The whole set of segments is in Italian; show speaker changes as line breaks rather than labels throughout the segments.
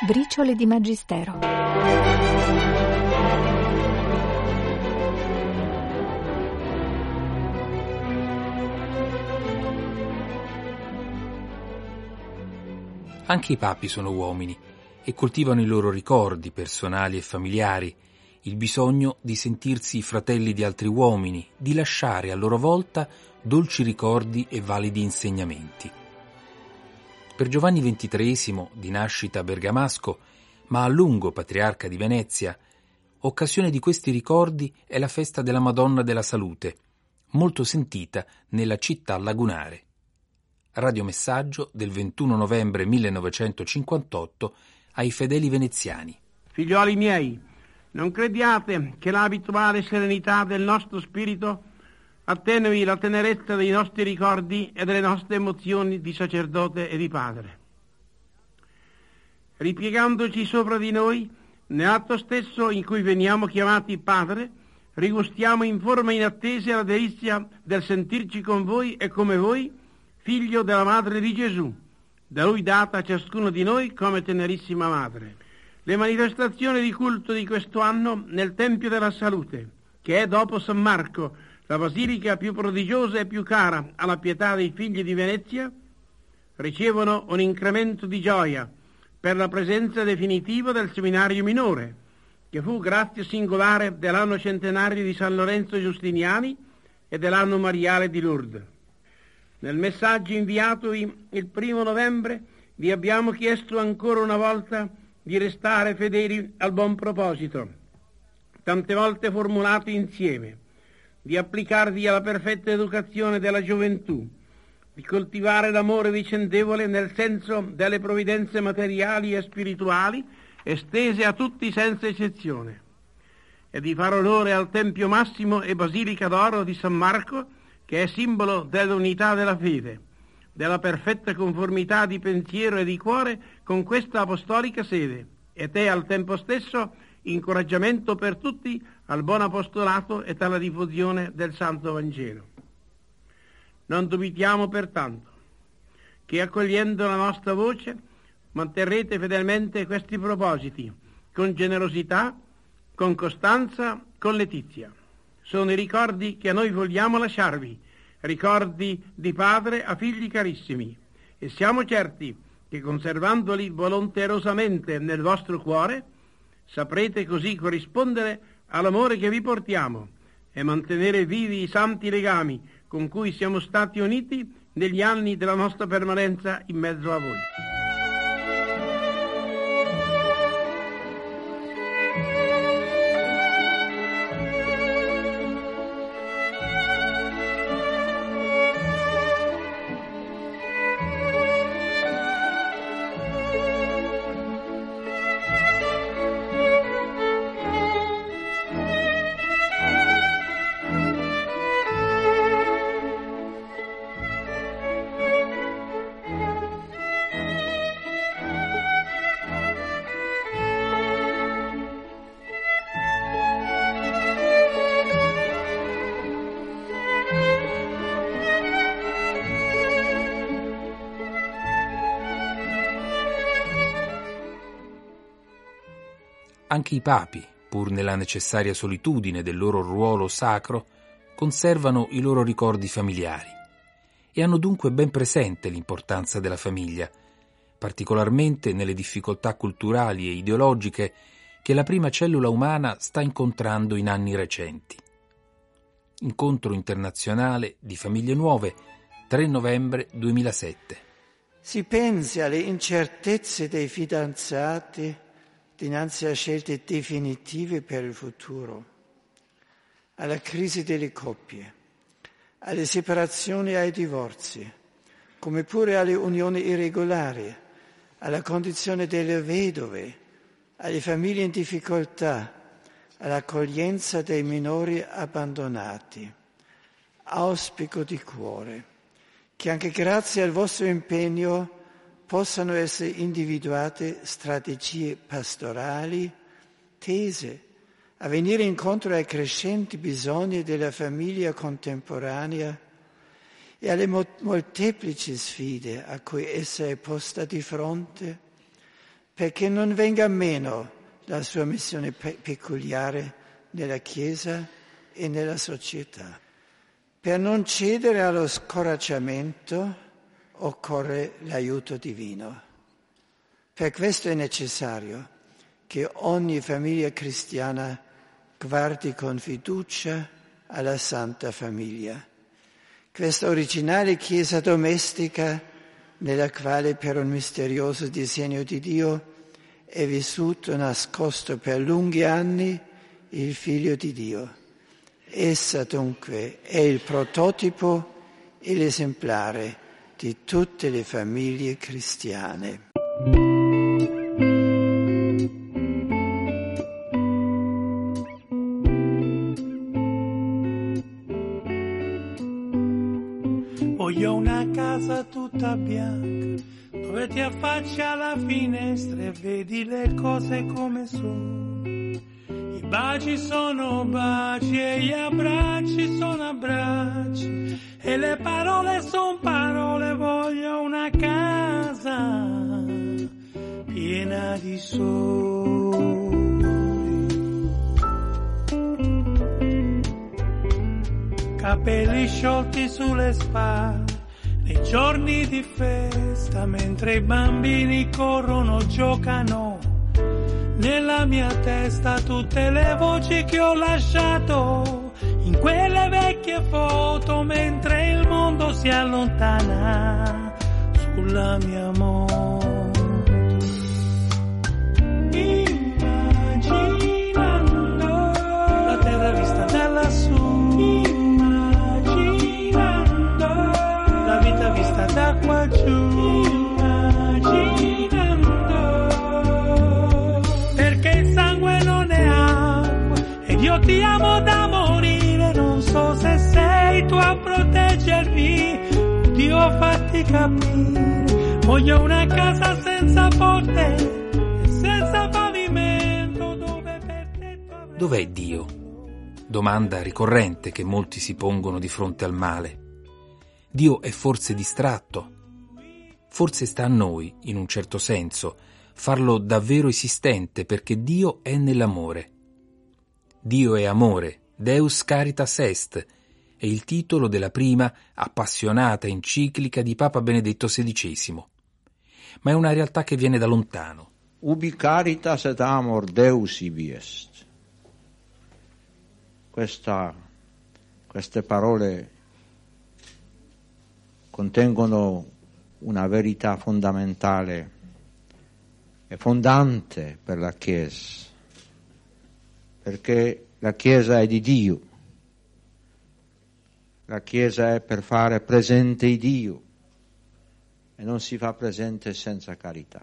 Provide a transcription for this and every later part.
Briciole di Magistero.
Anche i papi sono uomini e coltivano i loro ricordi personali e familiari, il bisogno di sentirsi fratelli di altri uomini, di lasciare a loro volta dolci ricordi e validi insegnamenti. Per Giovanni XXIII, di nascita bergamasco, ma a lungo patriarca di Venezia, occasione di questi ricordi è la festa della Madonna della Salute, molto sentita nella città lagunare. Radiomessaggio del 21 novembre 1958 ai fedeli veneziani.
Figlioli miei, non crediate che l'abituale serenità del nostro spirito attenui la tenerezza dei nostri ricordi e delle nostre emozioni di sacerdote e di padre. Ripiegandoci sopra di noi, nell'atto stesso in cui veniamo chiamati padre, rigustiamo in forma inattesa la delizia del sentirci con voi e come voi, figlio della madre di Gesù, da lui data a ciascuno di noi come tenerissima madre. Le manifestazioni di culto di questo anno nel Tempio della Salute, che è dopo San Marco, la basilica più prodigiosa e più cara alla pietà dei figli di Venezia, ricevono un incremento di gioia per la presenza definitiva del seminario minore, che fu grazia singolare dell'anno centenario di San Lorenzo Giustiniani e dell'anno mariale di Lourdes. Nel messaggio inviatovi il primo novembre vi abbiamo chiesto ancora una volta di restare fedeli al buon proposito, tante volte formulato insieme di applicarvi alla perfetta educazione della gioventù, di coltivare l'amore vicendevole nel senso delle provvidenze materiali e spirituali estese a tutti senza eccezione, e di far onore al Tempio Massimo e Basilica d'Oro di San Marco, che è simbolo dell'unità della fede, della perfetta conformità di pensiero e di cuore con questa apostolica sede, ed è al tempo stesso incoraggiamento per tutti al buon apostolato e alla diffusione del Santo Vangelo. Non dubitiamo pertanto che accogliendo la nostra voce manterrete fedelmente questi propositi con generosità, con costanza, con letizia. Sono i ricordi che noi vogliamo lasciarvi, ricordi di padre a figli carissimi, e siamo certi che conservandoli volonterosamente nel vostro cuore, saprete così corrispondere all'amore che vi portiamo e mantenere vivi i santi legami con cui siamo stati uniti negli anni della nostra permanenza in mezzo a voi.
Anche i papi, pur nella necessaria solitudine del loro ruolo sacro, conservano i loro ricordi familiari e hanno dunque ben presente l'importanza della famiglia, particolarmente nelle difficoltà culturali e ideologiche che la prima cellula umana sta incontrando in anni recenti. Incontro internazionale di famiglie nuove, 3 novembre 2007.
Si pensi alle incertezze dei fidanzati dinanzi a scelte definitive per il futuro, alla crisi delle coppie, alle separazioni e ai divorzi, come pure alle unioni irregolari, alla condizione delle vedove, alle famiglie in difficoltà, all'accoglienza dei minori abbandonati. Auspico di cuore che anche grazie al vostro impegno possano essere individuate strategie pastorali tese a venire incontro ai crescenti bisogni della famiglia contemporanea e alle molteplici sfide a cui essa è posta di fronte perché non venga meno la sua missione pe- peculiare nella Chiesa e nella società. Per non cedere allo scoraggiamento occorre l'aiuto divino. Per questo è necessario che ogni famiglia cristiana guardi con fiducia alla Santa Famiglia. Questa originale Chiesa domestica nella quale per un misterioso disegno di Dio è vissuto nascosto per lunghi anni il Figlio di Dio. Essa dunque è il prototipo e l'esemplare di tutte le famiglie cristiane.
Voglio una casa tutta bianca dove ti affacci alla finestra e vedi le cose come sono. Baci sono baci e gli abbracci sono abbracci e le parole sono parole. Voglio una casa piena di sole. Capelli sciolti sulle spalle nei giorni di festa mentre i bambini corrono, giocano. Nella mia testa tutte le voci che ho lasciato in quelle vecchie foto mentre il mondo si allontana sulla mia moto. Proteggermi. Dio fatti capire. Voglio una casa senza porte e senza pavimento dove per te tu avrai-
Dov'è Dio? Domanda ricorrente che molti si pongono di fronte al male. Dio è forse distratto? Forse sta a noi, in un certo senso, farlo davvero esistente perché Dio è nell'amore. Dio è amore, Deus Caritas Est, è il titolo della prima appassionata enciclica di Papa Benedetto XVI. Ma è una realtà che viene da lontano.
ubi caritas et amor Deus ibi est. Questa- queste parole contengono una verità fondamentale e fondante per la Chiesa, perché la Chiesa è di Dio, la Chiesa è per fare presente Dio e non si fa presente senza carità.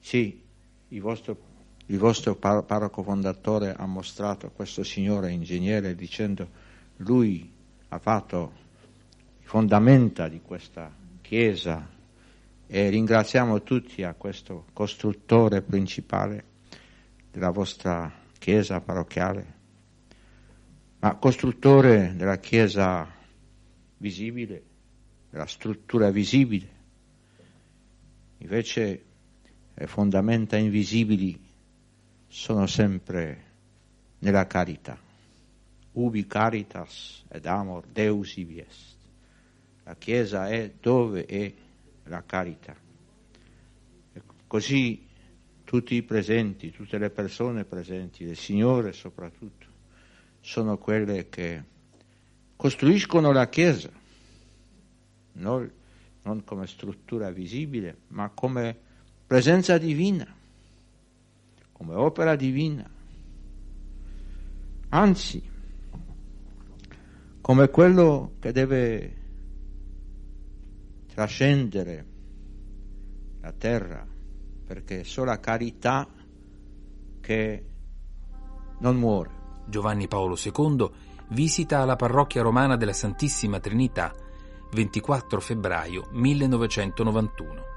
Sì, il vostro, il vostro par- parroco fondatore ha mostrato questo signore ingegnere dicendo lui ha fatto i fondamenta di questa chiesa e ringraziamo tutti a questo costruttore principale della vostra chiesa parrocchiale, ma costruttore della chiesa visibile, della struttura visibile. Invece le fondamenta invisibili sono sempre nella carità. Ubi caritas ed amor Deus ibi est. La Chiesa è dove è la carità. E così tutti i presenti, tutte le persone presenti, il Signore soprattutto, sono quelle che costruiscono la Chiesa, non, non come struttura visibile, ma come presenza divina, come opera divina. Anzi, come quello che deve trascendere la terra, perché è sola carità che non muore.
Giovanni Paolo II visita la parrocchia romana della Santissima Trinità 24 febbraio 1991.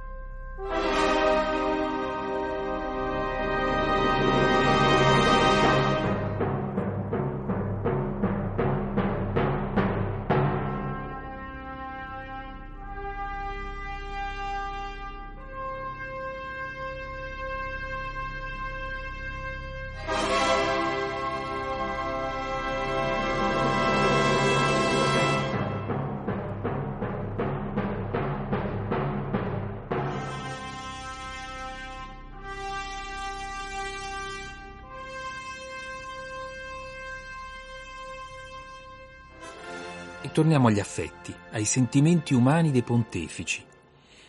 E torniamo agli affetti, ai sentimenti umani dei pontefici.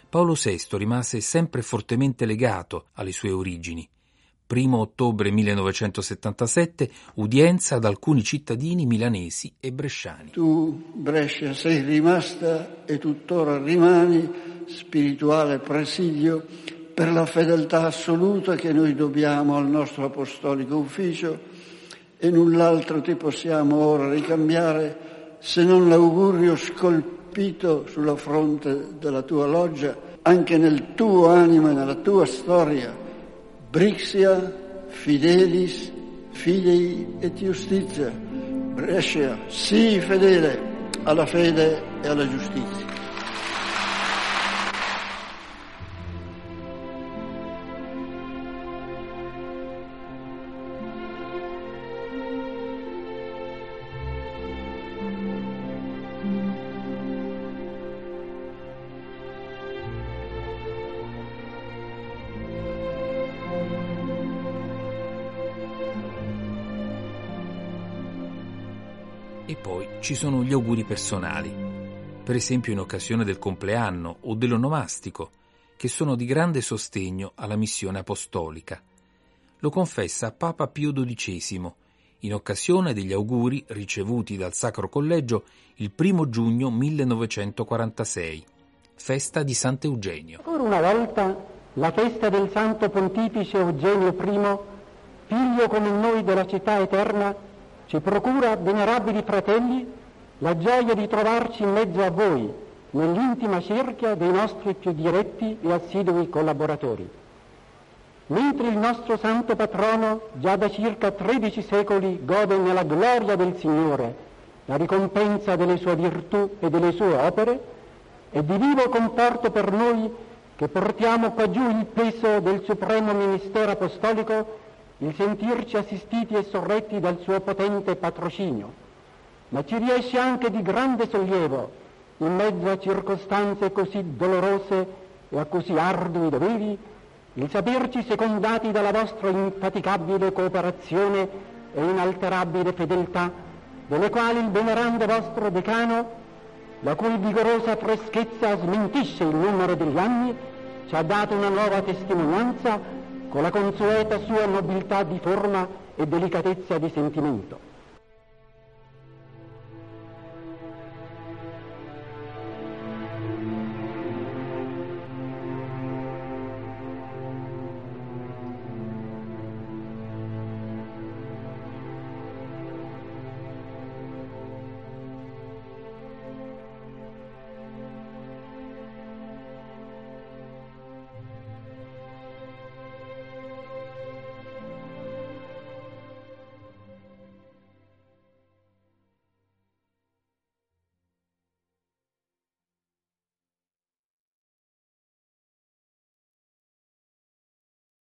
Paolo VI rimase sempre fortemente legato alle sue origini. 1 ottobre 1977, udienza ad alcuni cittadini milanesi e bresciani.
Tu, Brescia, sei rimasta e tuttora rimani spirituale presidio per la fedeltà assoluta che noi dobbiamo al nostro apostolico ufficio e null'altro ti possiamo ora ricambiare se non l'augurio scolpito sulla fronte della tua loggia anche nel tuo animo e nella tua storia. Brixia, fidelis, fidei et giustizia. Brescia, sii fedele alla fede e alla giustizia.
E poi ci sono gli auguri personali, per esempio in occasione del compleanno o dell'onomastico, che sono di grande sostegno alla missione apostolica. Lo confessa Papa Pio XII in occasione degli auguri ricevuti dal Sacro Collegio il primo giugno 1946, festa di Sant'Eugenio.
Ancora una volta la festa del Santo Pontifice Eugenio I, figlio come noi della città eterna, ci procura, venerabili fratelli, la gioia di trovarci in mezzo a voi, nell'intima cerchia dei nostri più diretti e assidui collaboratori. Mentre il nostro santo patrono già da circa 13 secoli gode nella gloria del Signore la ricompensa delle sue virtù e delle sue opere, è di vivo conforto per noi che portiamo qua giù il peso del supremo ministero apostolico il sentirci assistiti e sorretti dal suo potente patrocinio, ma ci riesce anche di grande sollievo in mezzo a circostanze così dolorose e a così ardui doveri, il saperci secondati dalla vostra infaticabile cooperazione e inalterabile fedeltà, delle quali il venerando vostro decano, la cui vigorosa freschezza smentisce il numero degli anni, ci ha dato una nuova testimonianza con la consueta sua nobiltà di forma e delicatezza di sentimento.